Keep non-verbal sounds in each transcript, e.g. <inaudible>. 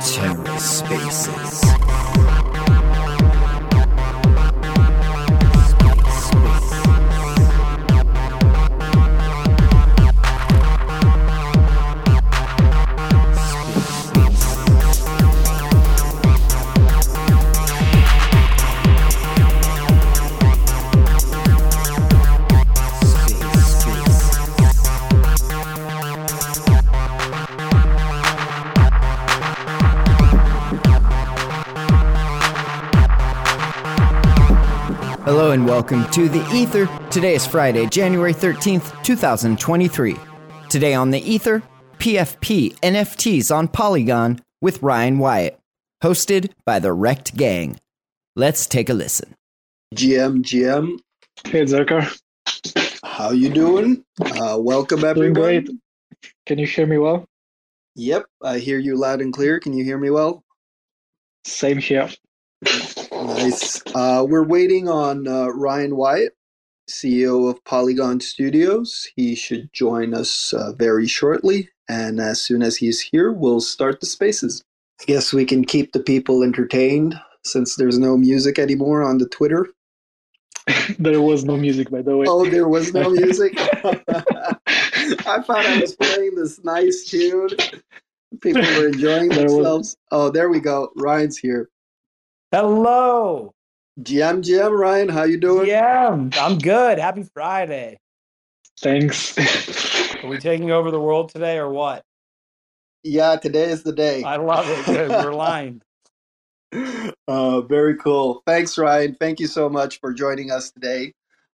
TerraSpaces. Hello welcome to the Ether. Today is Friday, January 13th, 2023. Today on the Ether, PFP NFTs on Polygon with Ryan Wyatt, hosted by the Rekt Gang. Let's take a listen. GM, GM, Hey Zerkar, how you doing? Uh, welcome doing great. Can you hear me well? Yep, I hear you loud and clear. Can you hear me well? Same here. Nice. Uh, we're waiting on uh, Ryan Wyatt, CEO of Polygon Studios. He should join us uh, very shortly, and as soon as he's here, we'll start the spaces. I guess we can keep the people entertained since there's no music anymore on the Twitter. <laughs> there was no music, by the way. Oh, there was no music. <laughs> <laughs> I thought I was playing this nice tune. People were enjoying There was- themselves. Oh, there we go. Ryan's here. Hello. GM, GM, Ryan, how you doing? Yeah, I'm good. Happy Friday. Thanks. <laughs> Are we taking over the world today or what? Yeah, today is the day. I love it. Good. We're <laughs> lined. Uh, very cool. Thanks, Ryan. Thank you so much for joining us today.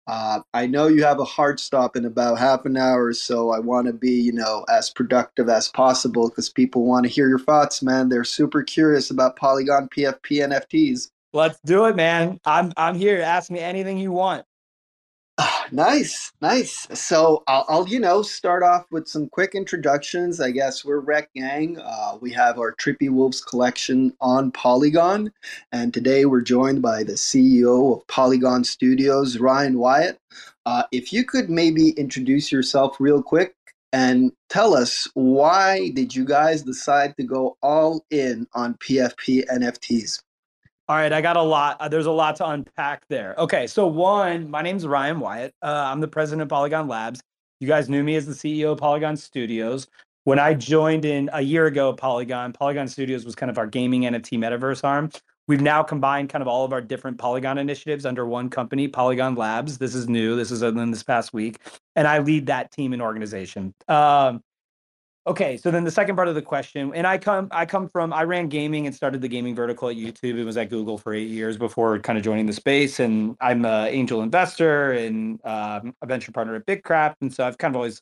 Uh, I know you have a hard stop in about half an hour, so I want to be, you know, as productive as possible because people want to hear your thoughts, man. They're super curious about Polygon PFP NFTs. Let's do it, man. I'm I'm here. Ask me anything you want. <sighs> Nice, nice. So I'll, I'll, you know, start off with some quick introductions. I guess we're Rekt Gang. Uh, we have our Trippy Wolves collection on Polygon, and today we're joined by the CEO of Polygon Studios, Ryan Wyatt. Uh, if you could maybe introduce yourself real quick and tell us why did you guys decide to go all in on PFP NFTs? All right, I got a lot. uh, There's a lot to unpack there. Okay, so one, my name's Ryan Wyatt. Uh, I'm the president of Polygon Labs. You guys knew me as the CEO of Polygon Studios. When I joined in a year ago, Polygon, Polygon Studios was kind of our gaming NFT metaverse arm. We've now combined kind of all of our different Polygon initiatives under one company, Polygon Labs. This is new. This is in this past week, and I lead that team and organization. Um, Okay, so then the second part of the question, and I come, I come from, I ran gaming and started the gaming vertical at YouTube. It was at Google for eight years before kind of joining the space, and I'm an angel investor and um, a venture partner at Bitkraft, and so I've kind of always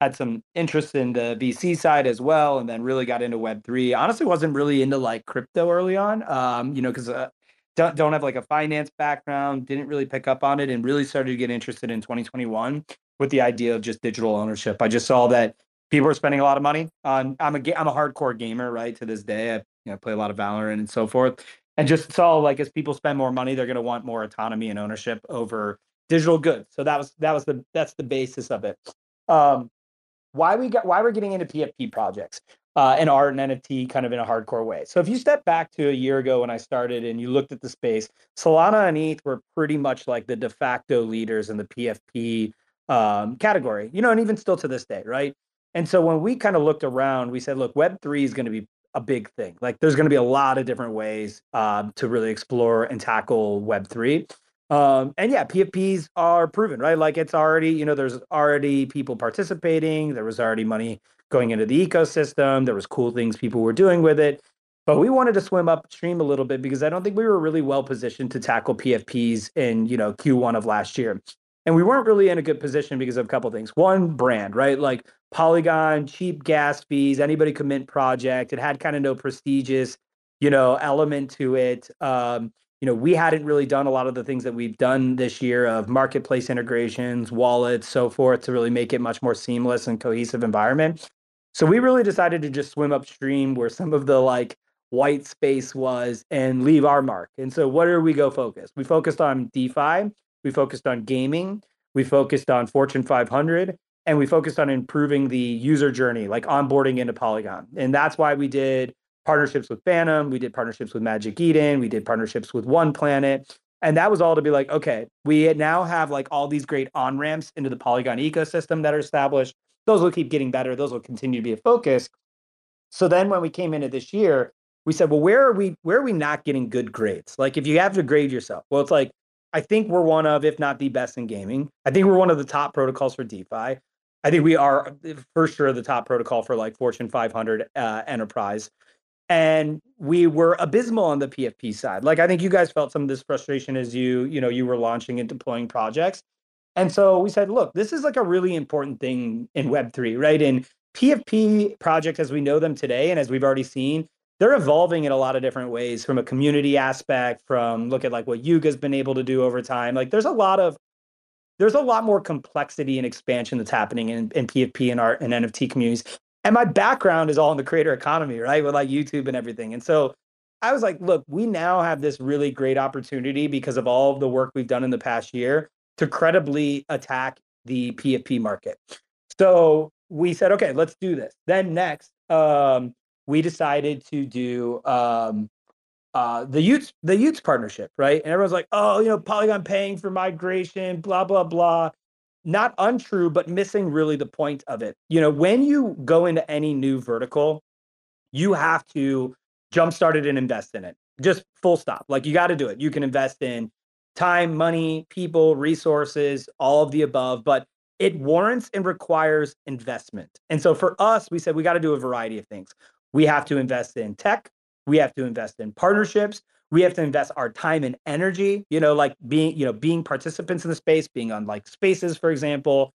had some interest in the VC side as well, and then really got into Web three. Honestly, wasn't really into like crypto early on, um, you know, because uh, don't don't have like a finance background, didn't really pick up on it, and really started to get interested in 2021 with the idea of just digital ownership. I just saw that people are spending a lot of money on I'm a I'm a hardcore gamer right to this day I you know play a lot of Valorant and so forth and just saw like as people spend more money they're going to want more autonomy and ownership over digital goods so that was that was the that's the basis of it um why we got why we're getting into PFP projects uh, and art and NFT kind of in a hardcore way. So if you step back to a year ago when I started and you looked at the space, Solana and ETH were pretty much like the de facto leaders in the PFP um, category, you know, and even still to this day, right? And so when we kind of looked around, we said, look, Web3 is going to be a big thing. Like there's going to be a lot of different ways um, to really explore and tackle Web3. Um, and yeah, PFPs are proven, right? Like it's already, you know, there's already people participating. There was already money going into the ecosystem. There was cool things people were doing with it. But we wanted to swim upstream a little bit because I don't think we were really well positioned to tackle PFPs in, you know, Q1 of last year. And we weren't really in a good position because of a couple things. One, brand, right? Like Polygon, cheap gas fees, anybody could mint project. It had kind of no prestigious, you know, element to it. Um, you know, we hadn't really done a lot of the things that we've done this year of marketplace integrations, wallets, so forth, to really make it much more seamless and cohesive environment. So we really decided to just swim upstream where some of the like white space was and leave our mark. And so what are we go focus? We focused on DeFi, we focused on gaming, we focused on Fortune 500, and we focused on improving the user journey, like onboarding into Polygon. And that's why we did partnerships with Phantom, we did partnerships with Magic Eden, we did partnerships with One Planet. And that was all to be like, okay, we now have like all these great on ramps into the Polygon ecosystem that are established. Those will keep getting better. Those will continue to be a focus. So then when we came into this year, we said, well, where are we? Where are we not getting good grades? Like, if you have to grade yourself, well, it's like I think we're one of, if not the best in gaming. I think we're one of the top protocols for DeFi. I think we are for sure the top protocol for like Fortune 500 uh, enterprise. And we were abysmal on the PFP side. Like I think you guys felt some of this frustration as you, you know, you were launching and deploying projects. And so we said, look, this is like a really important thing in Web3, right? And PFP projects as we know them today, and as we've already seen, they're evolving in a lot of different ways from a community aspect, from look at like what Yuga's been able to do over time. Like there's a lot of there's a lot more complexity and expansion that's happening in, in PFP and art and NFT communities. And my background is all in the creator economy, right? With like YouTube and everything. And so I was like, look, we now have this really great opportunity because of all of the work we've done in the past year to credibly attack the PFP market. So we said, okay, let's do this. Then next, um, we decided to do um, uh, the y00ts the y00ts partnership, right? And everyone's like, oh, you know, Polygon paying for migration, blah blah blah. Not untrue, but missing really the point of it. You know, when you go into any new vertical, you have to jumpstart it and invest in it. Just full stop. Like you got to do it. You can invest in time, money, people, resources, all of the above, but it warrants and requires investment. And so for us, we said we got to do a variety of things. We have to invest in tech. We have to invest in partnerships. We have to invest our time and energy, you know, like being, you know, being participants in the space, being on like spaces, for example.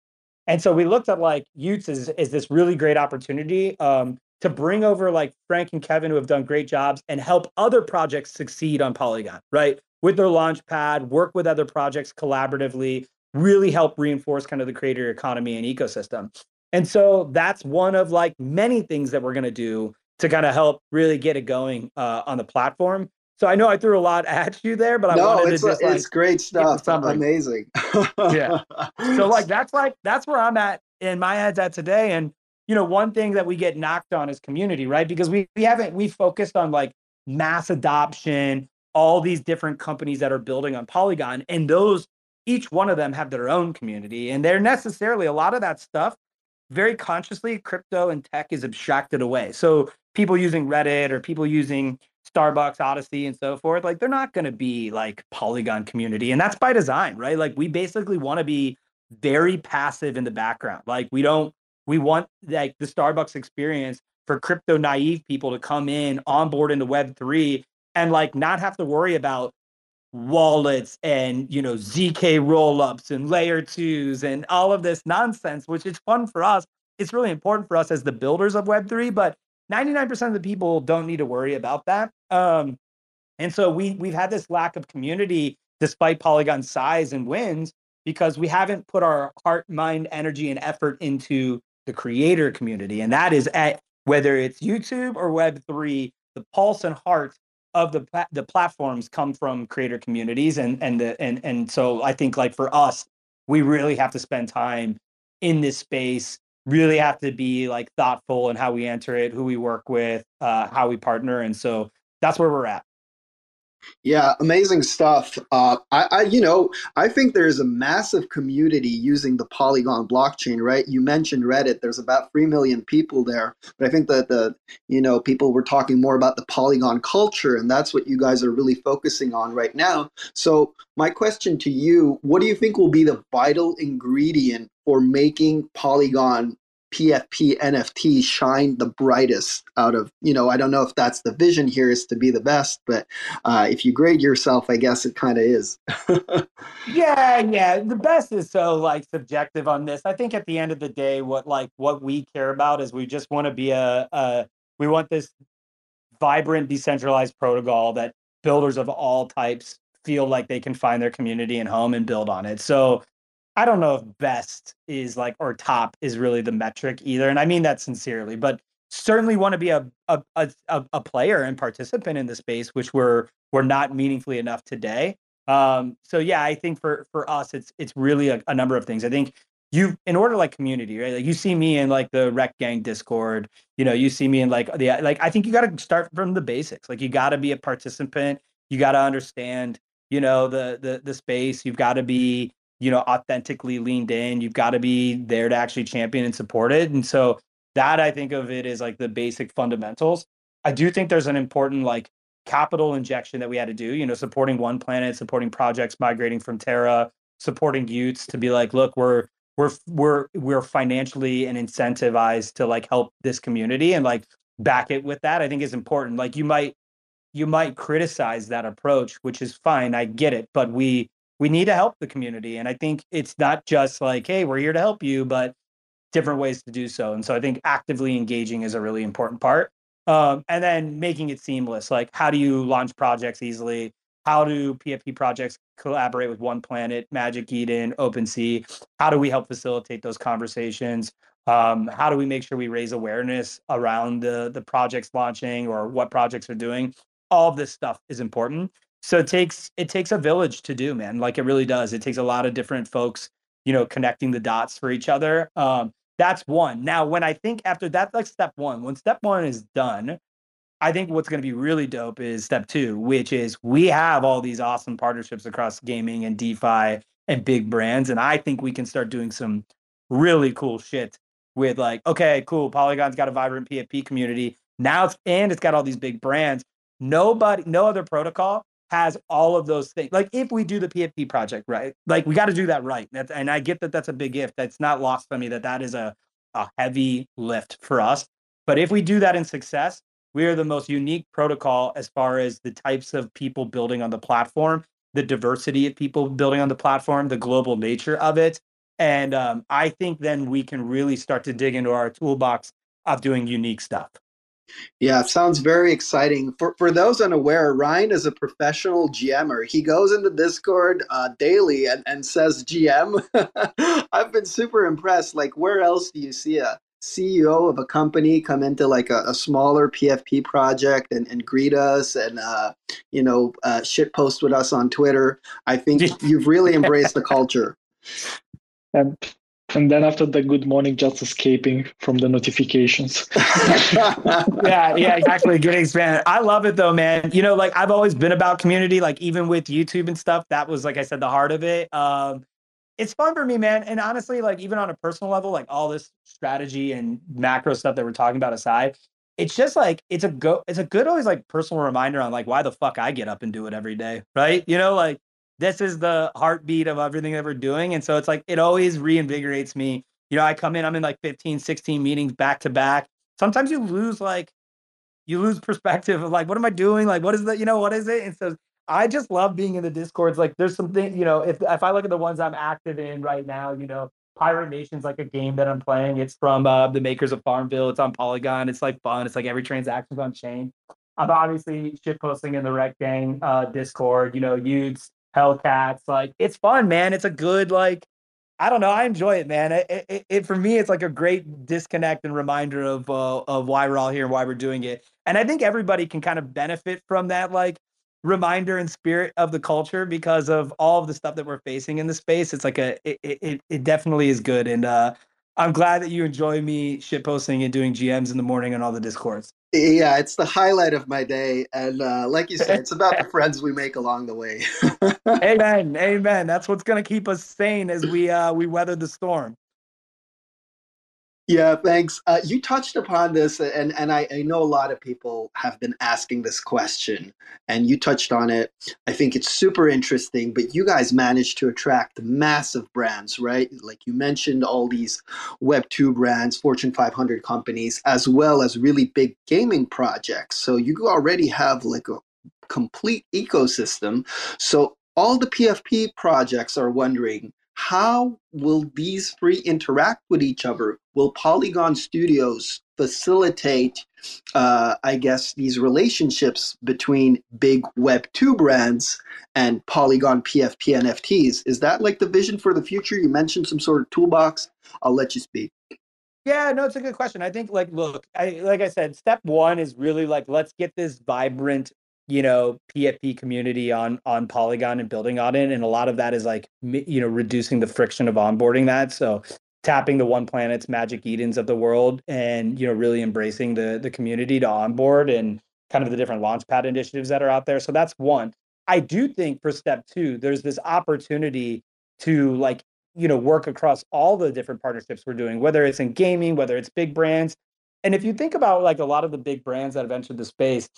And so we looked at like y00ts as, as this really great opportunity um, to bring over like Frank and Kevin, who have done great jobs, and help other projects succeed on Polygon, right? With their launch pad, work with other projects collaboratively, really help reinforce kind of the creator economy and ecosystem. And so that's one of like many things that we're going to do to kind of help really get it going uh, on the platform. So I know I threw a lot at you there, but I no, wanted it's, to just a, like, it's great stuff. Amazing. yeah. <laughs> So like that's like that's where I'm at in my head's at today. And you know, one thing that we get knocked on is community, right? Because we we haven't we focused on like mass adoption, all these different companies that are building on Polygon, and those each one of them have their own community, and they're necessarily a lot of that stuff very consciously crypto and tech is abstracted away. So people using Reddit or people using Starbucks, Odyssey, and so forth, like they're not going to be like Polygon community. And that's by design, right? Like we basically want to be very passive in the background. Like we don't, we want like the Starbucks experience for crypto naive people to come in, onboard into Web3 and like not have to worry about wallets and you know zk rollups and layer twos and all of this nonsense which is fun for us it's really important for us as the builders of web3 but 99% of the people don't need to worry about that. Um, and so we we've had this lack of community despite Polygon's size and wins because we haven't put our heart, mind, energy, and effort into the creator community. And that is at whether it's YouTube or Web3, the pulse and heart of the the platforms come from creator communities. And and the and and so I think like for us, we really have to spend time in this space really have to be like thoughtful in how we enter it, who we work with, uh, how we partner, and so that's where we're at. Yeah, amazing stuff. Uh, I, I, you know, I think there's a massive community using the Polygon blockchain, right? You mentioned Reddit. There's about three million people there, but I think that the, you know, people were talking more about the Polygon culture, and that's what you guys are really focusing on right now. So, my question to you: What do you think will be the vital ingredient for making Polygon PFP NFT shine the brightest out of, you know, I don't know if that's the vision here is to be the best, but uh, if you grade yourself, I guess it kind of is. <laughs> yeah, yeah. The best is so like subjective on this. I think at the end of the day, what like what we care about is we just want to be a, a we want this vibrant decentralized protocol that builders of all types feel like they can find their community and home and build on it. So I don't know if best is like or top is really the metric either, and I mean that sincerely. But certainly want to be a a, a a player and participant in the space, which we're we're not meaningfully enough today. Um, so yeah, I think for for us, it's it's really a, a number of things. I think you in order like community, right? Like you see me in like the Rekt Gang Discord, you know, you see me in like the like I think you got to start from the basics. Like you got to be a participant. You got to understand, you know, the the the space. You've got to be, you know, authentically leaned in. You've got to be there to actually champion and support it. And so that I think of it as like the basic fundamentals. I do think there's an important like capital injection that we had to do, you know, supporting one planet, supporting projects migrating from Terra, supporting y00ts to be like, look, we're we're we're we're financially and incentivized to like help this community and like back it with that. I think is important. Like you might you might criticize that approach, which is fine. I get it, but we we need to help the community, and I think it's not just like, hey, we're here to help you, but different ways to do so. And so I think actively engaging is a really important part. Um, and then making it seamless. Like, how do you launch projects easily? How do PFP projects collaborate with One Planet, Magic Eden, OpenSea? How do we help facilitate those conversations? Um, how do we make sure we raise awareness around the the projects launching or what projects are doing? All of this stuff is important. So it takes it takes a village to do, man. Like it really does. It takes a lot of different folks, you know, connecting the dots for each other. Um, that's one. Now, when I think after that's like step one, when step one is done, I think what's going to be really dope is step two, which is we have all these awesome partnerships across gaming and DeFi and big brands. And I think we can start doing some really cool shit with like, okay, cool. Polygon's got a vibrant PFP community. Now it's and it's got all these big brands. Nobody, no other protocol has all of those things. Like if we do the PFP project right, like we got to do that right. That's, and I get that that's a big if. That's not lost on me that that is a a heavy lift for us. But if we do that in success, we are the most unique protocol as far as the types of people building on the platform, the diversity of people building on the platform, the global nature of it. And um, I think then we can really start to dig into our toolbox of doing unique stuff. Yeah, sounds very exciting. For for those unaware, Ryan is a professional GMer. He goes into Discord uh, daily and, and says GM. <laughs> I've been super impressed. Like, where else do you see a CEO of a company come into like a, a smaller PFP project and, and greet us and uh, you know uh, shit post with us on Twitter? I think <laughs> you've really embraced the culture. And and then after the good morning just escaping from the notifications. <laughs> <laughs> Yeah yeah exactly. Getting expanded i love it though man. You know like i've always been about community like even with youtube and stuff that was like i said the heart of it. Um it's fun for me man. And honestly like even on a personal level like all this strategy and macro stuff that we're talking about aside it's just like it's a go it's a good always like personal reminder on like why the fuck i get up and do it every day right? You know like this is the heartbeat of everything that we're doing. And so it's like, it always reinvigorates me. You know, I come in, I'm in like 15, 16 meetings back to back. Sometimes you lose like, you lose perspective of like, what am I doing? Like, what is the, you know, what is it? And so I just love being in the discords. Like there's something, you know, if, if I look at the ones I'm active in right now, you know, Pirate Nation's like a game that I'm playing. It's from uh, the makers of Farmville. It's on Polygon. It's like fun. It's like every transaction's on chain. I'm obviously shit posting in the Rekt Gang uh, Discord. You know, y00ts Hellcats. Like it's fun, man. It's a good like I don't know. I enjoy it, man. It, it, it, for me, it's like a great disconnect and reminder of uh, of why we're all here and why we're doing it. And I think everybody can kind of benefit from that, like reminder and spirit of the culture because of all of the stuff that we're facing in the space. It's like a it it, it definitely is good, and uh, I'm glad that you enjoy me shitposting and doing GMs in the morning on all the discords. Yeah, it's the highlight of my day, and uh, like you said, it's about the <laughs> friends we make along the way. <laughs> amen, amen. That's what's gonna keep us sane as we uh, we weather the storm. Yeah, thanks. Uh, you touched upon this, and and I, I, know a lot of people have been asking this question, and you touched on it. I think it's super interesting. But you guys managed to attract massive brands, right? Like you mentioned, all these Web two brands, Fortune 500 companies, as well as really big gaming projects. So you already have like a complete ecosystem. So all the PFP projects are wondering how will these three interact with each other? Will Polygon Studios facilitate, uh, I guess, these relationships between big Web2 brands and Polygon PFP NFTs? Is that like the vision for the future? You mentioned some sort of toolbox. I'll let you speak. Yeah, no, it's a good question. I think, like, look, I like I said, step one is really like let's get this vibrant you know PFP community on on Polygon and building on it, and a lot of that is like you know reducing the friction of onboarding that. So tapping the one planet's magic edens of the world and you know really embracing the the community to onboard and kind of the different launchpad initiatives that are out there so that's one i do think for step two there's this opportunity to like you know work across all the different partnerships we're doing whether it's in gaming whether it's big brands and if you think about like a lot of the big brands that have entered the space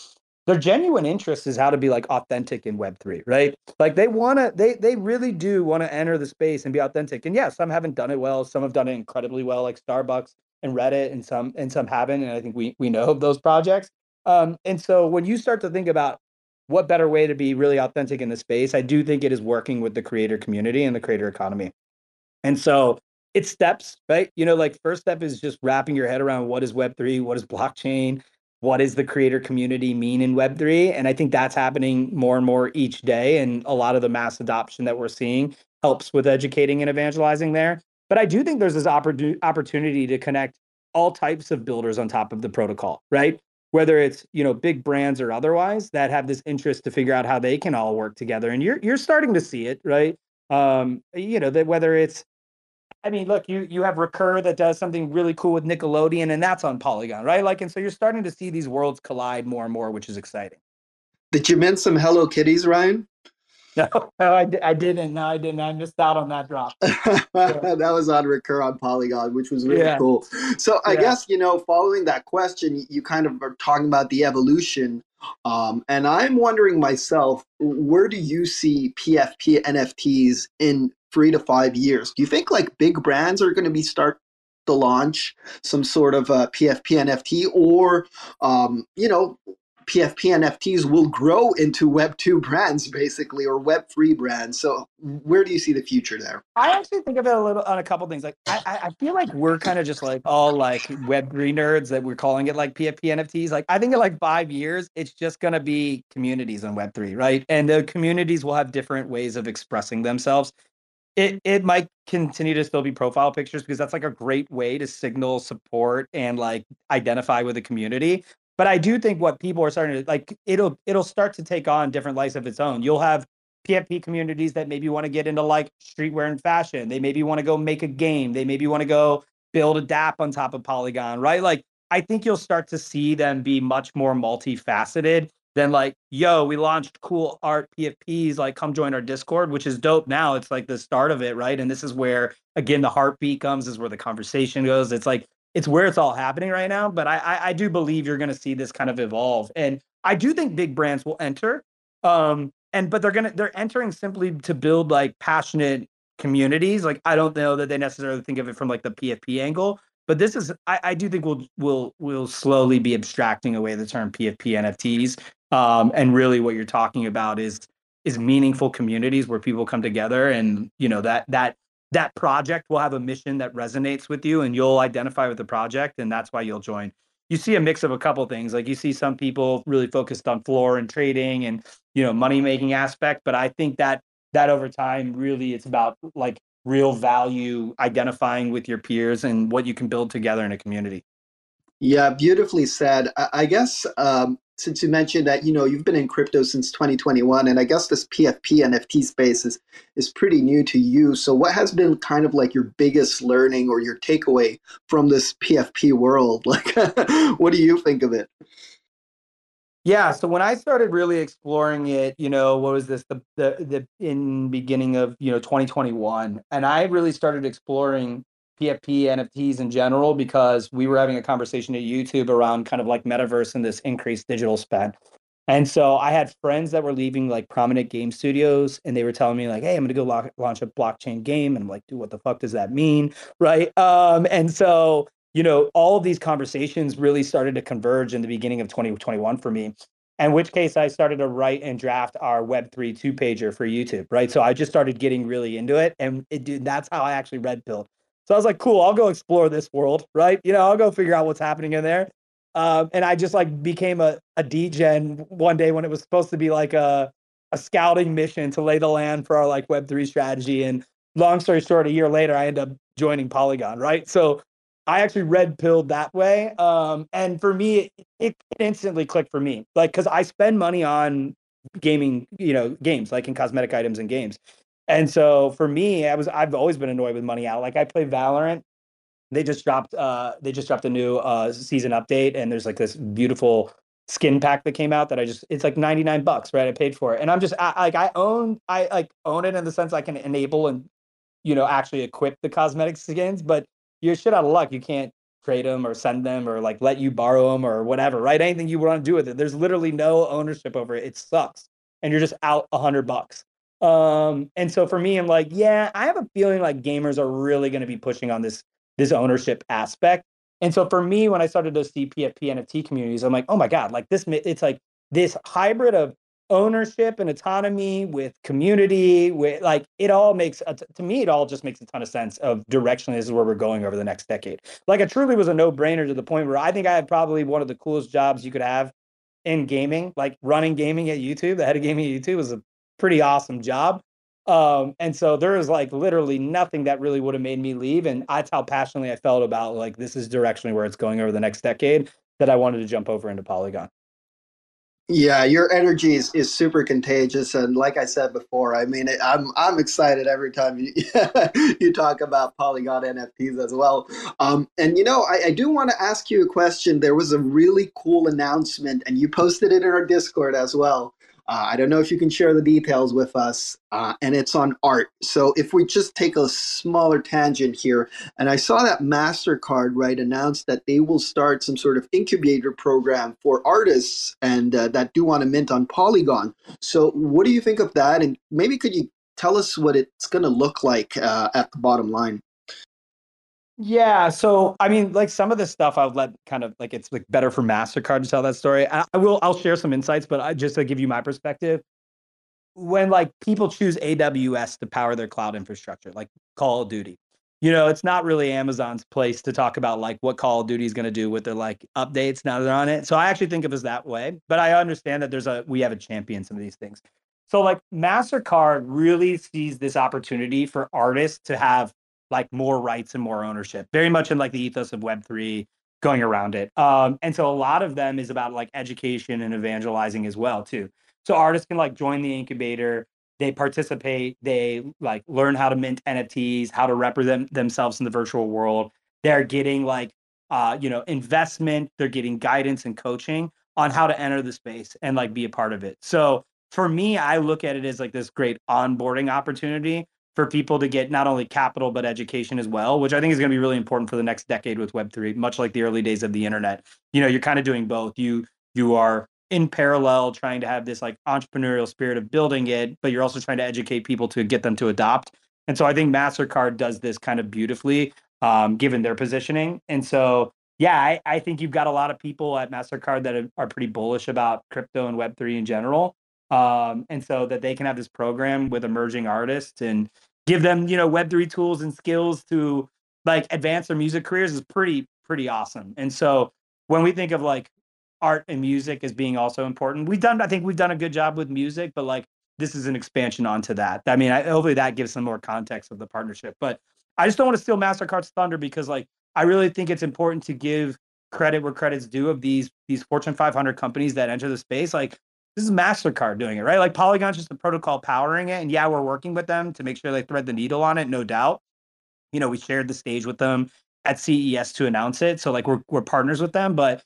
their genuine interest is how to be like authentic in web3 right? Like they want to they they really do want to enter the space and be authentic. And yeah some haven't done it well. Some have done it incredibly well like starbucks and reddit and some and some haven't and i think we we know of those projects. Um, and so when you start to think about what better way to be really authentic in the space i do think it is working with the creator community and the creator economy. And so it's steps right? You know like first step is just wrapping your head around what is web3 what is blockchain what does the creator community mean in web3 and i think that's happening more and more each day and a lot of the mass adoption that we're seeing helps with educating and evangelizing there. But i do think there's this opportunity to connect all types of builders on top of the protocol right? Whether it's you know big brands or otherwise that have this interest to figure out how they can all work together. And you're you're starting to see it right? Um you know that whether it's I mean, look, you you have Recur that does something really cool with Nickelodeon, and that's on Polygon, right? Like, and so you're starting to see these worlds collide more and more, which is exciting. Did you mint some Hello Kitties, Ryan? <laughs> No, no I, I didn't. No, I didn't. I missed out on that drop. <laughs> that was on Recur on Polygon, which was really yeah. cool. So I yeah. guess, you know, following that question, you kind of are talking about the evolution. Um, and I'm wondering myself, where do you see PFP NFTs in three to five years. Do you think like big brands are going to be start to launch some sort of a PFP NFT, or um, you know, PFP NFTs will grow into Web two brands basically, or Web three brands. So where do you see the future there? I actually think of it a little on a couple things. Like I, I feel like we're kind of just like all like Web three nerds that we're calling it like PFP NFTs. Like I think in like five years, it's just gonna be communities on Web three, right? And the communities will have different ways of expressing themselves it it might continue to still be profile pictures because that's like a great way to signal support and like identify with the community. But i do think what people are starting to like it'll it'll start to take on different lives of its own. You'll have pfp communities that maybe want to get into like streetwear and fashion. They maybe want to go make a game. They maybe want to go build a dap on top of polygon right? Like i think you'll start to see them be much more multifaceted then like, yo, we launched cool art PFPs, like come join our Discord, which is dope now. It's like the start of it, right? And this is where again the heartbeat comes, is where the conversation goes. It's like it's where it's all happening right now. But I I, I do believe you're gonna see this kind of evolve. And I do think big brands will enter. Um, and but they're gonna they're entering simply to build like passionate communities. Like I don't know that they necessarily think of it from like the PFP angle, but this is I, I do think we'll we'll we'll slowly be abstracting away the term PFP NFTs um, and really, what you're talking about is is meaningful communities where people come together, and you know that that that project will have a mission that resonates with you, and you'll identify with the project, and that's why you'll join. You see a mix of a couple things. Like you see some people really focused on floor and trading and you know money making aspect, but I think that that over time really it's about like real value identifying with your peers and what you can build together in a community. Yeah, beautifully said. I guess um, since you mentioned that you know you've been in crypto since 2021 and i guess this pfp nft space is is pretty new to you so what has been kind of like your biggest learning or your takeaway from this pfp world <laughs> like what do you think of it yeah so when i started really exploring it you know what was this the the, the in beginning of you know 2021 and i really started exploring PFP, NFTs in general, because we were having a conversation at YouTube around kind of like metaverse and this increased digital spend. And so I had friends that were leaving like prominent game studios and they were telling me like, hey, I'm going to go launch a blockchain game. And I'm like, dude, what the fuck does that mean? Right. Um, and so, you know, all of these conversations really started to converge in the beginning of 2021 for me. In which case I started to write and draft our Web3 two pager for YouTube. Right. So I just started getting really into it. And it, dude, that's how I actually red pilled. So I was like, cool, I'll go explore this world, right? You know, I'll go figure out what's happening in there. Um, and I just like became a, a degen one day when it was supposed to be like a, a scouting mission to lay the land for our like Web3 strategy. And long story short, a year later, I ended up joining Polygon, right? So I actually red pilled that way. Um, and for me, it, it instantly clicked for me. Like, cause I spend money on gaming, you know, games, like in cosmetic items and games. And so for me, I was I've always been annoyed with money out. Like I play Valorant. They just dropped uh they just dropped a new uh season update and there's like this beautiful skin pack that came out that I just it's like 99 bucks, right? I paid for it. And I'm just I, like I own I like own it in the sense I can enable and you know actually equip the cosmetic skins, but you're shit out of luck. You can't trade them or send them or like let you borrow them or whatever, right? Anything you want to do with it. There's literally no ownership over it. It sucks. And you're just out a hundred bucks. Um, and so for me, I'm like, yeah, I have a feeling like gamers are really going to be pushing on this this ownership aspect. And so for me, when I started to see PFP NFT communities, I'm like, oh my god, like this, it's like this hybrid of ownership and autonomy with community with like it all makes to me it all just makes a ton of sense of directionally this is where we're going over the next decade. Like it truly was a no-brainer to the point where i think i had probably one of the coolest jobs you could have in gaming like running gaming at youtube the head of gaming at youtube was a pretty awesome job um and so there was like literally nothing that really would have made me leave and that's how passionately i felt about like this is directionally where it's going over the next decade that i wanted to jump over into polygon yeah, your energy is, is super contagious, and like I said before, I mean, I'm I'm excited every time you <laughs> you talk about Polygon NFTs as well. Um, and you know, I, I do want to ask you a question. There was a really cool announcement, and you posted it in our Discord as well. Uh, I don't know if you can share the details with us, uh, and it's on art. So if we just take a smaller tangent here, and I saw that Mastercard right announced that they will start some sort of incubator program for artists and uh, that do want to mint on Polygon. So what do you think of that? And maybe could you tell us what it's going to look like uh, at the bottom line? Yeah, so I mean, like some of the stuff I'll let kind of like it's like better for Mastercard to tell that story. I, I will I'll share some insights, but I, just to give you my perspective, when like people choose AWS to power their cloud infrastructure, like Call of Duty, you know, it's not really Amazon's place to talk about like what Call of Duty is going to do with their like updates now they're on it. So I actually think of it that way, but I understand that there's a we have a champion some of these things. So like Mastercard really sees this opportunity for artists to have like more rights and more ownership, very much in like the ethos of Web3 going around it. Um, and so a lot of them is about like education and evangelizing as well, too. So artists can like join the incubator, they participate, they like learn how to mint NFTs, how to represent themselves in the virtual world. They're getting like uh, you know, investment, they're getting guidance and coaching on how to enter the space and like be a part of it. So for me, I look at it as like this great onboarding opportunity for people to get not only capital but education as well, which I think is going to be really important for the next decade with Web3, much like the early days of the internet. You know, you're kind of doing both. You you are in parallel trying to have this like entrepreneurial spirit of building it, but you're also trying to educate people to get them to adopt. And so I think MasterCard does this kind of beautifully, um, given their positioning. And so yeah, I, I think you've got a lot of people at MasterCard that are, pretty bullish about crypto and Web3 in general um, and so that they can have this program with emerging artists and give them you know web3 tools and skills to like advance their music careers is pretty pretty awesome. And so when we think of like art and music as being also important we've done i think we've done a good job with music but like this is an expansion onto that. I mean I, hopefully that gives some more context of the partnership but i just don't want to steal mastercard's thunder because like i really think it's important to give credit where credit's due of these these fortune 500 companies that enter the space. Like this is MasterCard doing it, right? Like Polygon's just the protocol powering it. And yeah, we're working with them to make sure they thread the needle on it, no doubt. You know, we shared the stage with them at CES to announce it. So like we're we're partners with them, but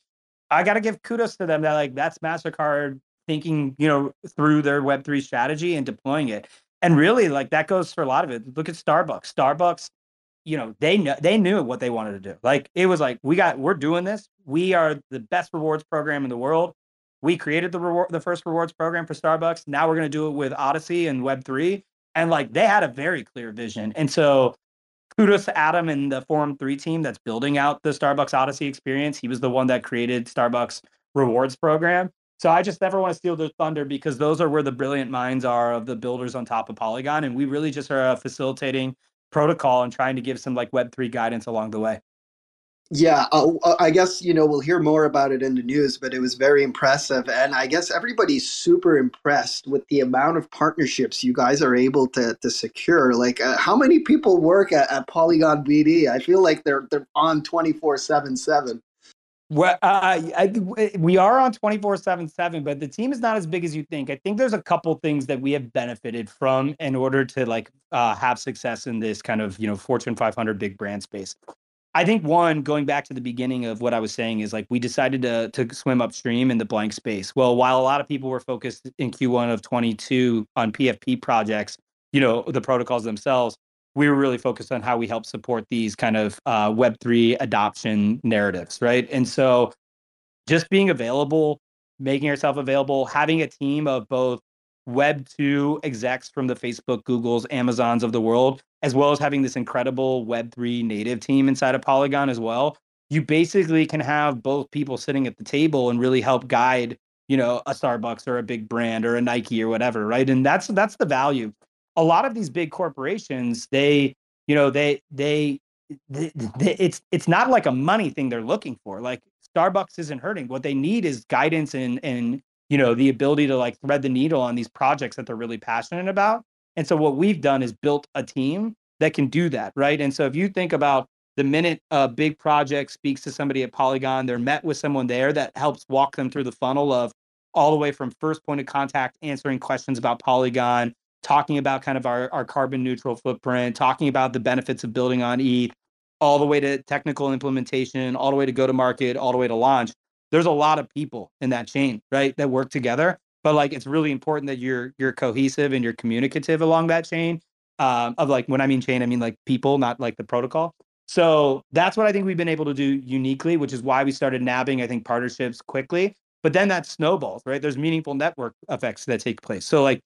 I gotta give kudos to them that like that's MasterCard thinking, you know, through their Web3 strategy and deploying it. And really, like that goes for a lot of it. Look at Starbucks. Starbucks, you know, they know they knew what they wanted to do. Like it was like, we got we're doing this. We are the best rewards program in the world we created the reward, the first rewards program for Starbucks. Now we're going to do it with Odyssey and Web3. And like they had a very clear vision. And so kudos to Adam and the Forum3 team that's building out the Starbucks Odyssey experience. He was the one that created Starbucks rewards program. So I just never want to steal their thunder because those are where the brilliant minds are of the builders on top of Polygon. And we really just are facilitating protocol and trying to give some like Web3 guidance along the way. Yeah, uh, uh, I guess you know we'll hear more about it in the news, but it was very impressive, and I guess everybody's super impressed with the amount of partnerships you guys are able to to secure. Like, uh, how many people work at, at, Polygon BD? I feel like they're they're on twenty four seven seven. Well, uh, I, we are on twenty four seven seven, but the team is not as big as you think. I think there's a couple things that we have benefited from in order to like uh, have success in this kind of you know Fortune 500 big brand space. I think one going back to the beginning of what I was saying is like we decided to to swim upstream in the blank space. Well, while a lot of people were focused in Q1 of 22 on PFP projects, you know, the protocols themselves, we were really focused on how we help support these kind of uh, Web3 adoption narratives, right? And so just being available, making yourself available, having a team of both Web 2 execs from the Facebook, Googles, Amazons of the world, as well as having this incredible Web 3 native team inside of Polygon as well. You basically can have both people sitting at the table and really help guide, you know, a Starbucks or a big brand or a Nike or whatever, right? And that's that's the value. A lot of these big corporations, they, you know, they they, they, they it's it's not like a money thing they're looking for. Like Starbucks isn't hurting. What they need is guidance and and you know the ability to like thread the needle on these projects that they're really passionate about. And so what we've done is built a team that can do that right? And so if you think about the minute a big project speaks to somebody at polygon they're met with someone there that helps walk them through the funnel of all the way from first point of contact answering questions about polygon talking about kind of our, our carbon neutral footprint talking about the benefits of building on eth all the way to technical implementation all the way to go to market all the way to launch there's a lot of people in that chain, right, that work together. But like, it's really important that you're you're cohesive and you're communicative along that chain. Um, of like, when I mean chain, I mean like people, not like the protocol. So that's what I think we've been able to do uniquely, which is why we started nabbing, I think, partnerships quickly. But then that snowballs, right? There's meaningful network effects that take place. So like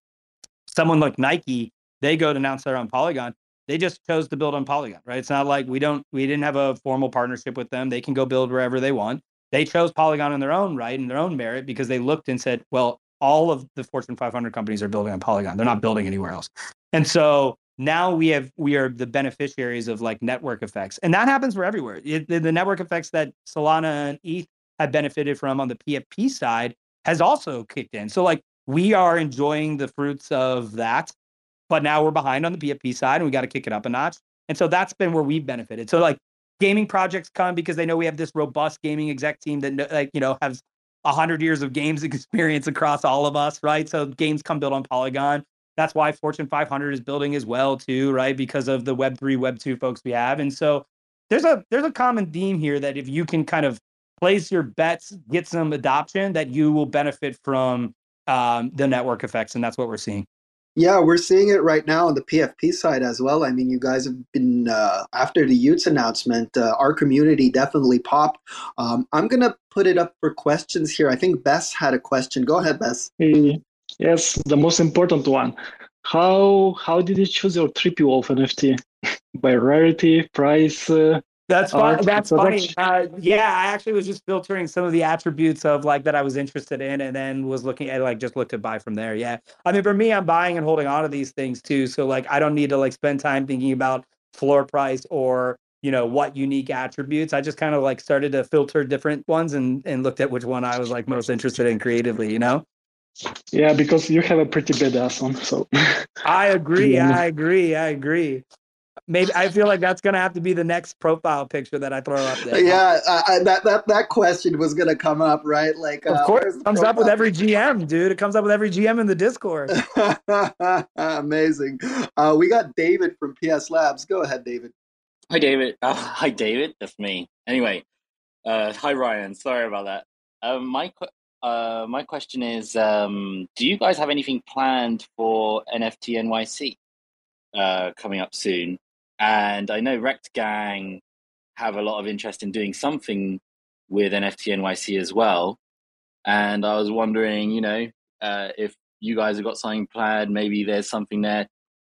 someone like Nike, they go to announce they're on Polygon. They just chose to build on Polygon, right? It's not like we don't we didn't have a formal partnership with them. They can go build wherever they want. They chose Polygon in their own right, and their own merit, because they looked and said, well, all of the Fortune 500 companies are building on Polygon. They're not building anywhere else. And so now we have we are the beneficiaries of like network effects, and that happens for everywhere. It, the, the network effects that Solana and ETH have benefited from on the PFP side has also kicked in. So like we are enjoying the fruits of that, but now we're behind on the PFP side, and we got to kick it up a notch. And so that's been where we've benefited. So like gaming projects come because they know we have this robust gaming exec team that like you know has a hundred years of games <laughs> experience across all of us, right? So games come built on Polygon. That's why Fortune 500 is building as well too, right? Because of the Web three, Web two folks we have, and so there's a there's a common theme here that if you can kind of place your bets, get some adoption, that you will benefit from um, the network effects, and that's what we're seeing. Yeah, we're seeing it right now on the PFP side as well. I mean, you guys have been, uh, after the y00ts announcement, uh, our community definitely popped. Um, I'm going to put it up for questions here. I think Bess had a question. Go ahead, Bess. Yes, the most important one. How how did you choose your Trippy Wolf NFT? <laughs> By rarity, price, uh, that's. Uh, that's funny. Uh, yeah, I actually was just filtering some of the attributes of like that I was interested in, and then was looking at like just looked to buy from there. Yeah, I mean for me, I'm buying and holding on to these things too. So like I don't need to like spend time thinking about floor price or you know what unique attributes. I just kind of like started to filter different ones and and looked at which one I was like most interested in creatively. You know. Yeah, because you have a pretty badass one. So I <laughs> agree. I agree. I agree maybe I feel like that's going to have to be the next profile picture that I throw up <laughs> there. Yeah, uh, that that that question was going to come up, right? Like, of uh, course, it comes up with every GM, dude. It comes up with every GM in the Discord. <laughs> Amazing. Uh, we got David from PS Labs. Go ahead, David. Hi, David. Uh, <laughs> hi, David. That's me. Anyway, uh, hi, Ryan. Sorry about that. Um, my uh, my question is, um, do you guys have anything planned for NFT NYC uh, coming up soon? And I know Rekt Gang have a lot of interest in doing something with NFT NYC as well. And I was wondering, you know, uh, if you guys have got something planned, maybe there's something there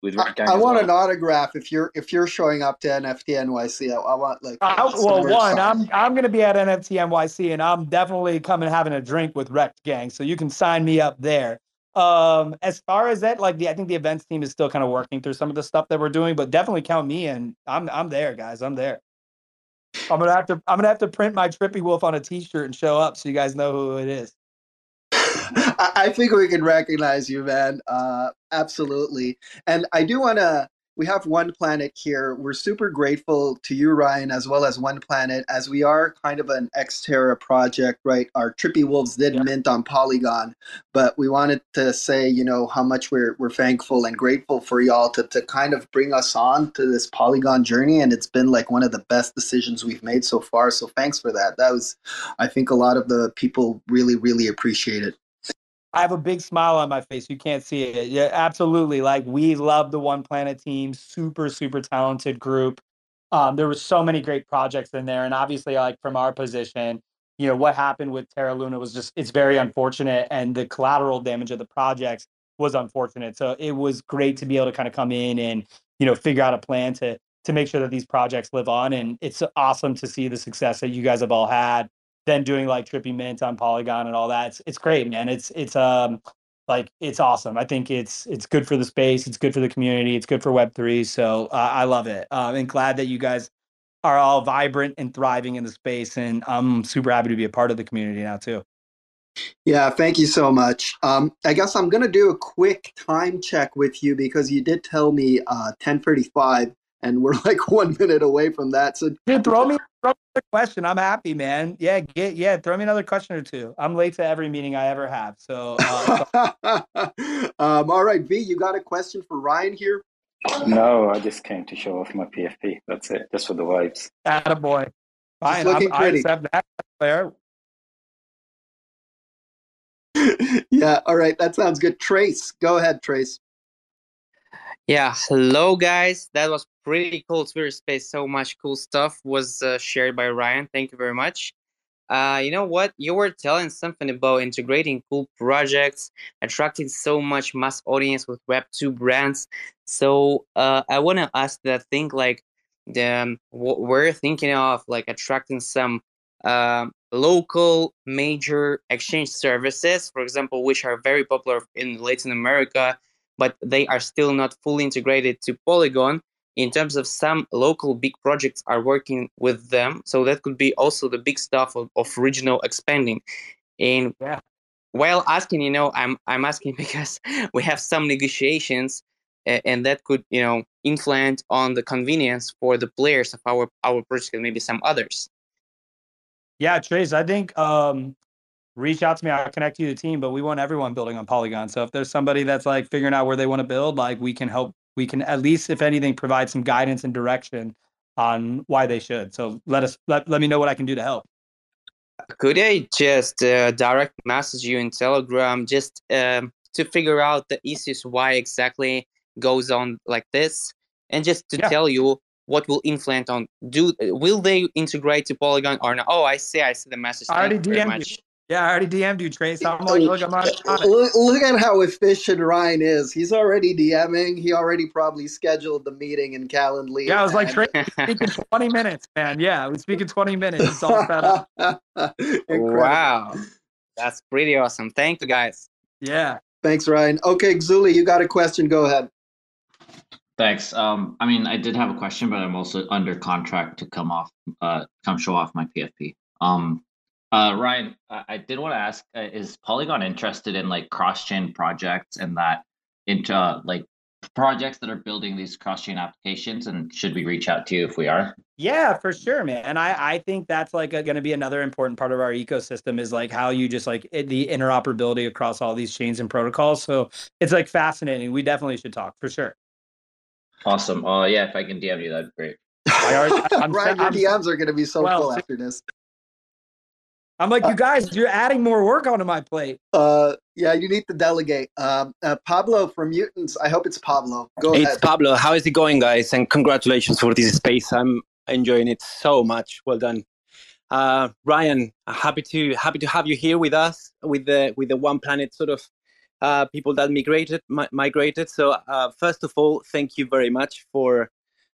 with Rekt Gang. I, I want well. an autograph if you're if you're showing up to NFT NYC. I, I want like. Uh, well, one, I'm I'm going to be at NFT NYC, and I'm definitely coming having a drink with Rekt Gang, so you can sign me up there. Um, as far as that, like the I think the events team is still kind of working through some of the stuff that we're doing, but definitely count me in. I'm I'm there, guys. I'm there. I'm gonna have to I'm gonna have to print my Trippy Wolf on a T-shirt and show up so you guys know who it is. <laughs> I think we can recognize you, man. Uh, absolutely. And I do want to we have One Planet here. We're super grateful to you, Ryan, as well as One Planet, as we are kind of an ex-Terra project, right? Our Trippy Wolves did yeah. mint on Polygon, but we wanted to say, you know, how much we're we're thankful and grateful for y'all to to kind of bring us on to this Polygon journey, and it's been like one of the best decisions we've made so far. So thanks for that. That was, I think, a lot of the people really really appreciate it. I have a big smile on my face. You can't see it. Yeah, absolutely. Like we love the OnePlanet team. Super, super talented group. Um, there were so many great projects in there, and obviously, like from our position, you know what happened with Terra Luna was just it's very unfortunate, and the collateral damage of the projects was unfortunate. So it was great to be able to kind of come in and you know figure out a plan to to make sure that these projects live on, and it's awesome to see the success that you guys have all had then doing like Trippy Mint on Polygon and all that. It's it's great, man. It's it's um like it's awesome. I think it's it's good for the space. It's good for the community. It's good for Web three. So uh, I love it. Uh, and glad that you guys are all vibrant and thriving in the space. And I'm super happy to be a part of the community now too. Yeah, thank you so much. Um, I guess I'm gonna do a quick time check with you because you did tell me uh, 10:35 and we're like <laughs> one minute away from that. So Dude, throw me throw me a question. I'm happy, man. Yeah, get yeah, throw me another question or two. I'm late to every meeting I ever have. So uh, <laughs> um, all right, V, you got a question for Ryan here? No, I just came to show off my PFP. That's it. Just for the vibes. Attaboy. Fine, I'm, I accept that. Fair. <laughs> yeah, all right. That sounds good. Trace, go ahead, Trace. Yeah, hello guys. That was pretty cool. Twitter space, so much cool stuff was uh, shared by Ryan. Thank you very much. Uh, you know what? You were telling something about integrating cool projects, attracting so much mass audience with Web2 brands. So uh, I want to ask that thing like the um, what we're thinking of like attracting some uh, local major exchange services, for example, which are very popular in Latin America but they are still not fully integrated to Polygon. In terms of some local big projects are working with them, so that could be also the big stuff of, of regional expanding. And yeah. while asking, you know, I'm I'm asking <laughs> because we have some negotiations, and that could you know influence on the convenience for the players of our our project and maybe some others. Yeah, Trace, I think um, reach out to me. I'll connect you to the team, but we want everyone building on Polygon. So if there's somebody that's like figuring out where they want to build, like we can help, we can at least, if anything, provide some guidance and direction on why they should. So let us, let, let me know what I can do to help. Could I just uh, direct message you in Telegram just um, to figure out the issues why exactly goes on like this, and just to yeah. tell you what will influence on do will they integrate to Polygon or not? Oh, I see. I see the message. I already DM'd you. Yeah, I already DM'd you, Trace. I'm like, look, I'm on, look, look, at how efficient Ryan is. He's already DMing. He already probably scheduled the meeting in Calendly. Yeah, I was like, Trace, speaking <laughs> 20 minutes, man. Yeah, we speak in 20 minutes. It's all set up. <laughs> wow. That's pretty awesome. Thank you, guys. Yeah. Thanks, Ryan. Okay, Xuli, you got a question. Go ahead. Thanks. Um, I mean, I did have a question, but I'm also under contract to come off, uh, come show off my PFP. Um, uh, Ryan, I did want to ask: uh, Is Polygon interested in like cross-chain projects and that into uh, like projects that are building these cross-chain applications? And should we reach out to you if we are? Yeah, for sure, man. And I I think that's like going to be another important part of our ecosystem is like how you just like it, the interoperability across all these chains and protocols. So it's like fascinating. We definitely should talk for sure. Awesome. Uh, yeah, if I can DM you, that'd be great. I already, I'm, <laughs> Ryan, your I'm, DMs are going to be so well, full after this. I'm like, you guys, you're adding more work onto my plate. Uh, yeah, you need to delegate. Um, uh, Pablo from MutantZ. I hope it's Pablo. Go ahead. it's ahead. Pablo. How is it going, guys? And congratulations for this space. I'm enjoying it so much. Well done, uh, Ryan. Happy to happy to have you here with us with the with the OnePlanet sort of uh, people that migrated mi- migrated. So uh, first of all, thank you very much for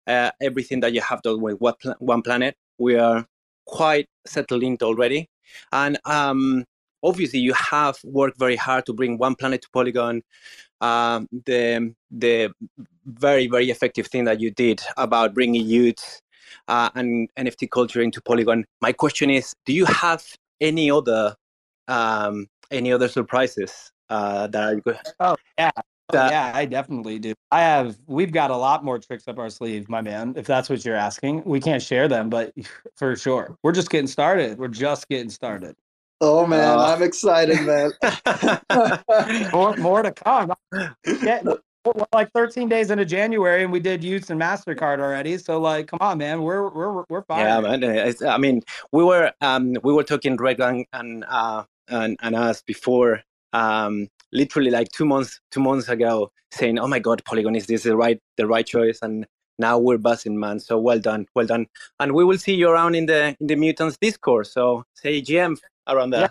uh, everything that you have done with OnePlanet. We are quite settled in already and um, obviously, you have worked very hard to bring OnePlanet to Polygon. Um, the the very very effective thing that you did about bringing y00ts uh, and NFT culture into Polygon. My question is, do you have any other um, any other surprises uh, that are good? Oh yeah, oh, yeah, I definitely do. I have. We've got a lot more tricks up our sleeve, my man. If that's what you're asking, we can't share them, but <laughs> for sure, we're just getting started. We're just getting started. Oh man, uh, I'm excited, man. <laughs> more, more to come. Yeah, <laughs> we're like 13 days into January, and we did y00ts and Mastercard already. So, like, come on, man, we're we're we're fine. Yeah, man. It's, I mean, we were um we were talking Greg and and uh and, and us before um literally like two months two months ago saying, "Oh my God, Polygon is this the right the right choice?" And now we're buzzing, man. So well done, well done. And we will see you around in the in the MutantZ Discord. So say GM around there. Yeah.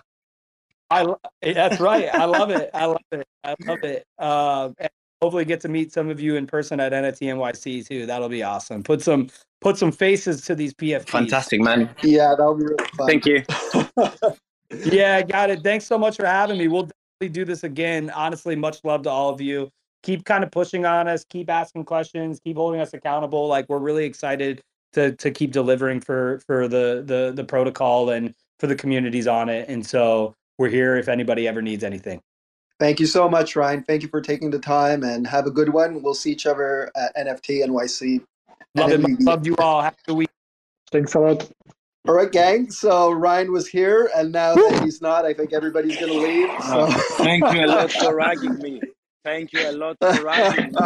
I that's right. I love it. I love it. I love it. Uh, hopefully get to meet some of you in person at NFT NYC too. That'll be awesome. Put some put some faces to these PFPs. Fantastic, man. Yeah, that'll be really fun. Thank you. <laughs> yeah, got it. Thanks so much for having me. We'll definitely do this again. Honestly, much love to all of you. Keep kind of pushing on us, keep asking questions, keep holding us accountable. Like we're really excited to to keep delivering for for the the the protocol and for the communities on it. And so we're here if anybody ever needs anything. Thank you so much, Ryan. Thank you for taking the time and have a good one. We'll see each other at NFT NYC. Love it. Love you all. Have a week. Thanks a lot. All right, gang. So Ryan was here, and now that he's not, I think everybody's going to leave. So. Thank you a lot for <laughs> ragging me. Thank you a lot for ragging me.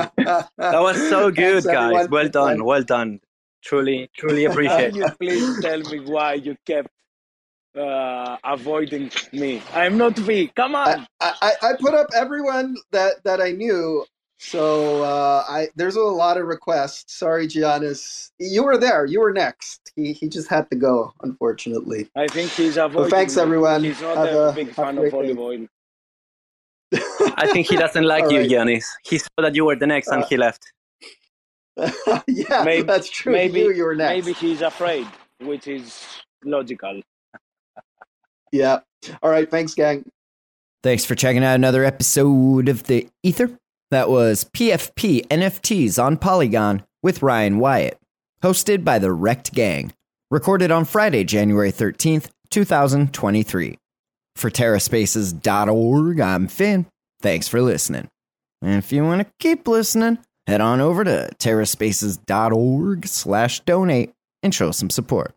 That was so good, Thanks, guys. Everyone. Well done. Well done. Truly, truly <laughs> appreciate it. you please tell me why you kept uh, avoiding me. I'm not V. Come on. I, I, I, put up everyone that, that I knew. So uh, I there's a lot of requests. Sorry, Giannis. You were there. You were next. He he just had to go, unfortunately. I think he's avoiding. thanks, everyone. He's not have a, a big fan of olive oil. <laughs> I think he doesn't like you, right. Giannis. He saw that you were the next, and uh, he left. <laughs> yeah, maybe, that's true. Maybe you, you were next. Maybe he's afraid, which is logical. Yeah. All right. Thanks, gang. Thanks for checking out another episode of The Ether. That was PFP NFTs on Polygon with Ryan Wyatt, hosted by the Rekt Gang, recorded on Friday, January 13th, 2023. For TerraSpaces.org, I'm Finn. Thanks for listening. And if you want to keep listening, head on over to TerraSpaces.org slash donate and show some support.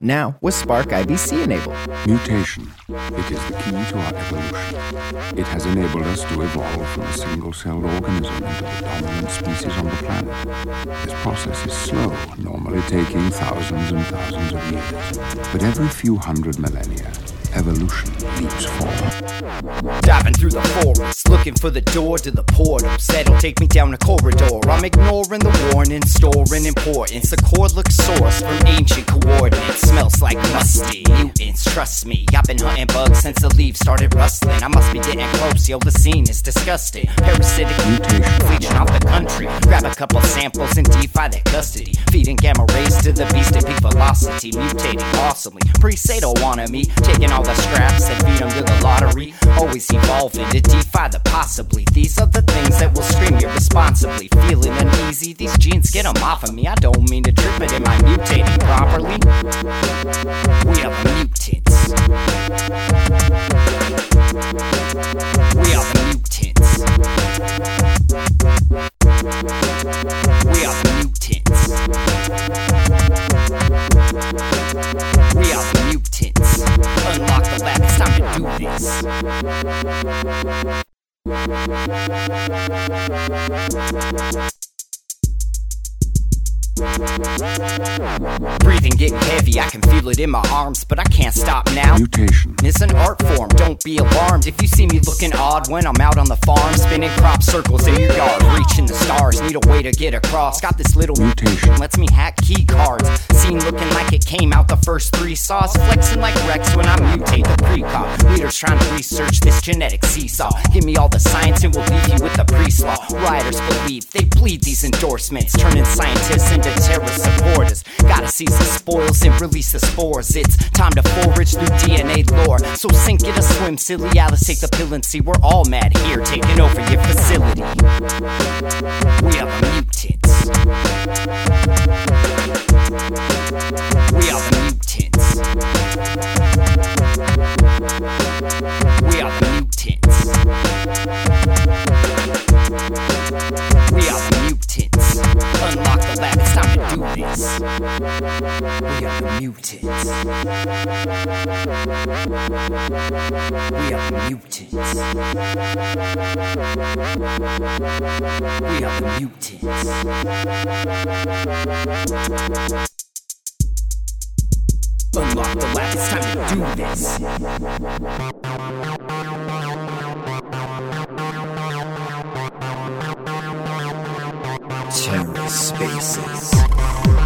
Now with Spark IBC enabled. Mutation. It is the key to our evolution. It has enabled us to evolve from a single-celled organism into the dominant species on the planet. This process is slow, normally taking thousands and thousands of years. But every few hundred millennia, evolution leaps forward. Diving through the forest, looking for the door to the portals that'll take me down a corridor. I'm ignoring the warning, storing importance. The core looks source from ancient coordinates. Smells like musty mutants, trust me. I've been hunting bugs since the leaves started rustling. I must be getting close, yo. The scene is disgusting. Parasitic mutation, fleeing off the country. Grab a couple samples and defy their custody. Feeding gamma rays to the beast at peak velocity, mutating awesomely. Pre-say don't wanna me, taking all the scraps and feed them to the lottery. Always evolving to defy the possibly. These are the things that will scream irresponsibly. Feeling uneasy, these genes get them off of me. I don't mean to trip it, am I mutating properly? We are the mutants. We are the mutants. It in my arms, but I can't stop now. Mutation. It's an art form, don't be alarmed. If you see me looking odd when I'm out on the farm, spinning crop circles in your yard, reaching the stars, need a way to get across. Got this little mutation, lets me hack key cards. Looking like it came out the first three saws, flexing like Rex when I mutate the precog. Leaders trying to research this genetic seesaw. Give me all the science and we'll leave you with the pre-slaw. Rioters believe they bleed these endorsements, turning scientists into terrorist supporters. Gotta seize the spoils and release the spores. It's time to forage through DNA lore. So sink it or swim, silly Alice. Take the pill and see we're all mad here, taking over your facility. We are mutants. We are the mutants. We are the mutants. We are the mutants. We are the mutants. We are the mutants. Unlock the lab, it's time to do this. TerraSpaces.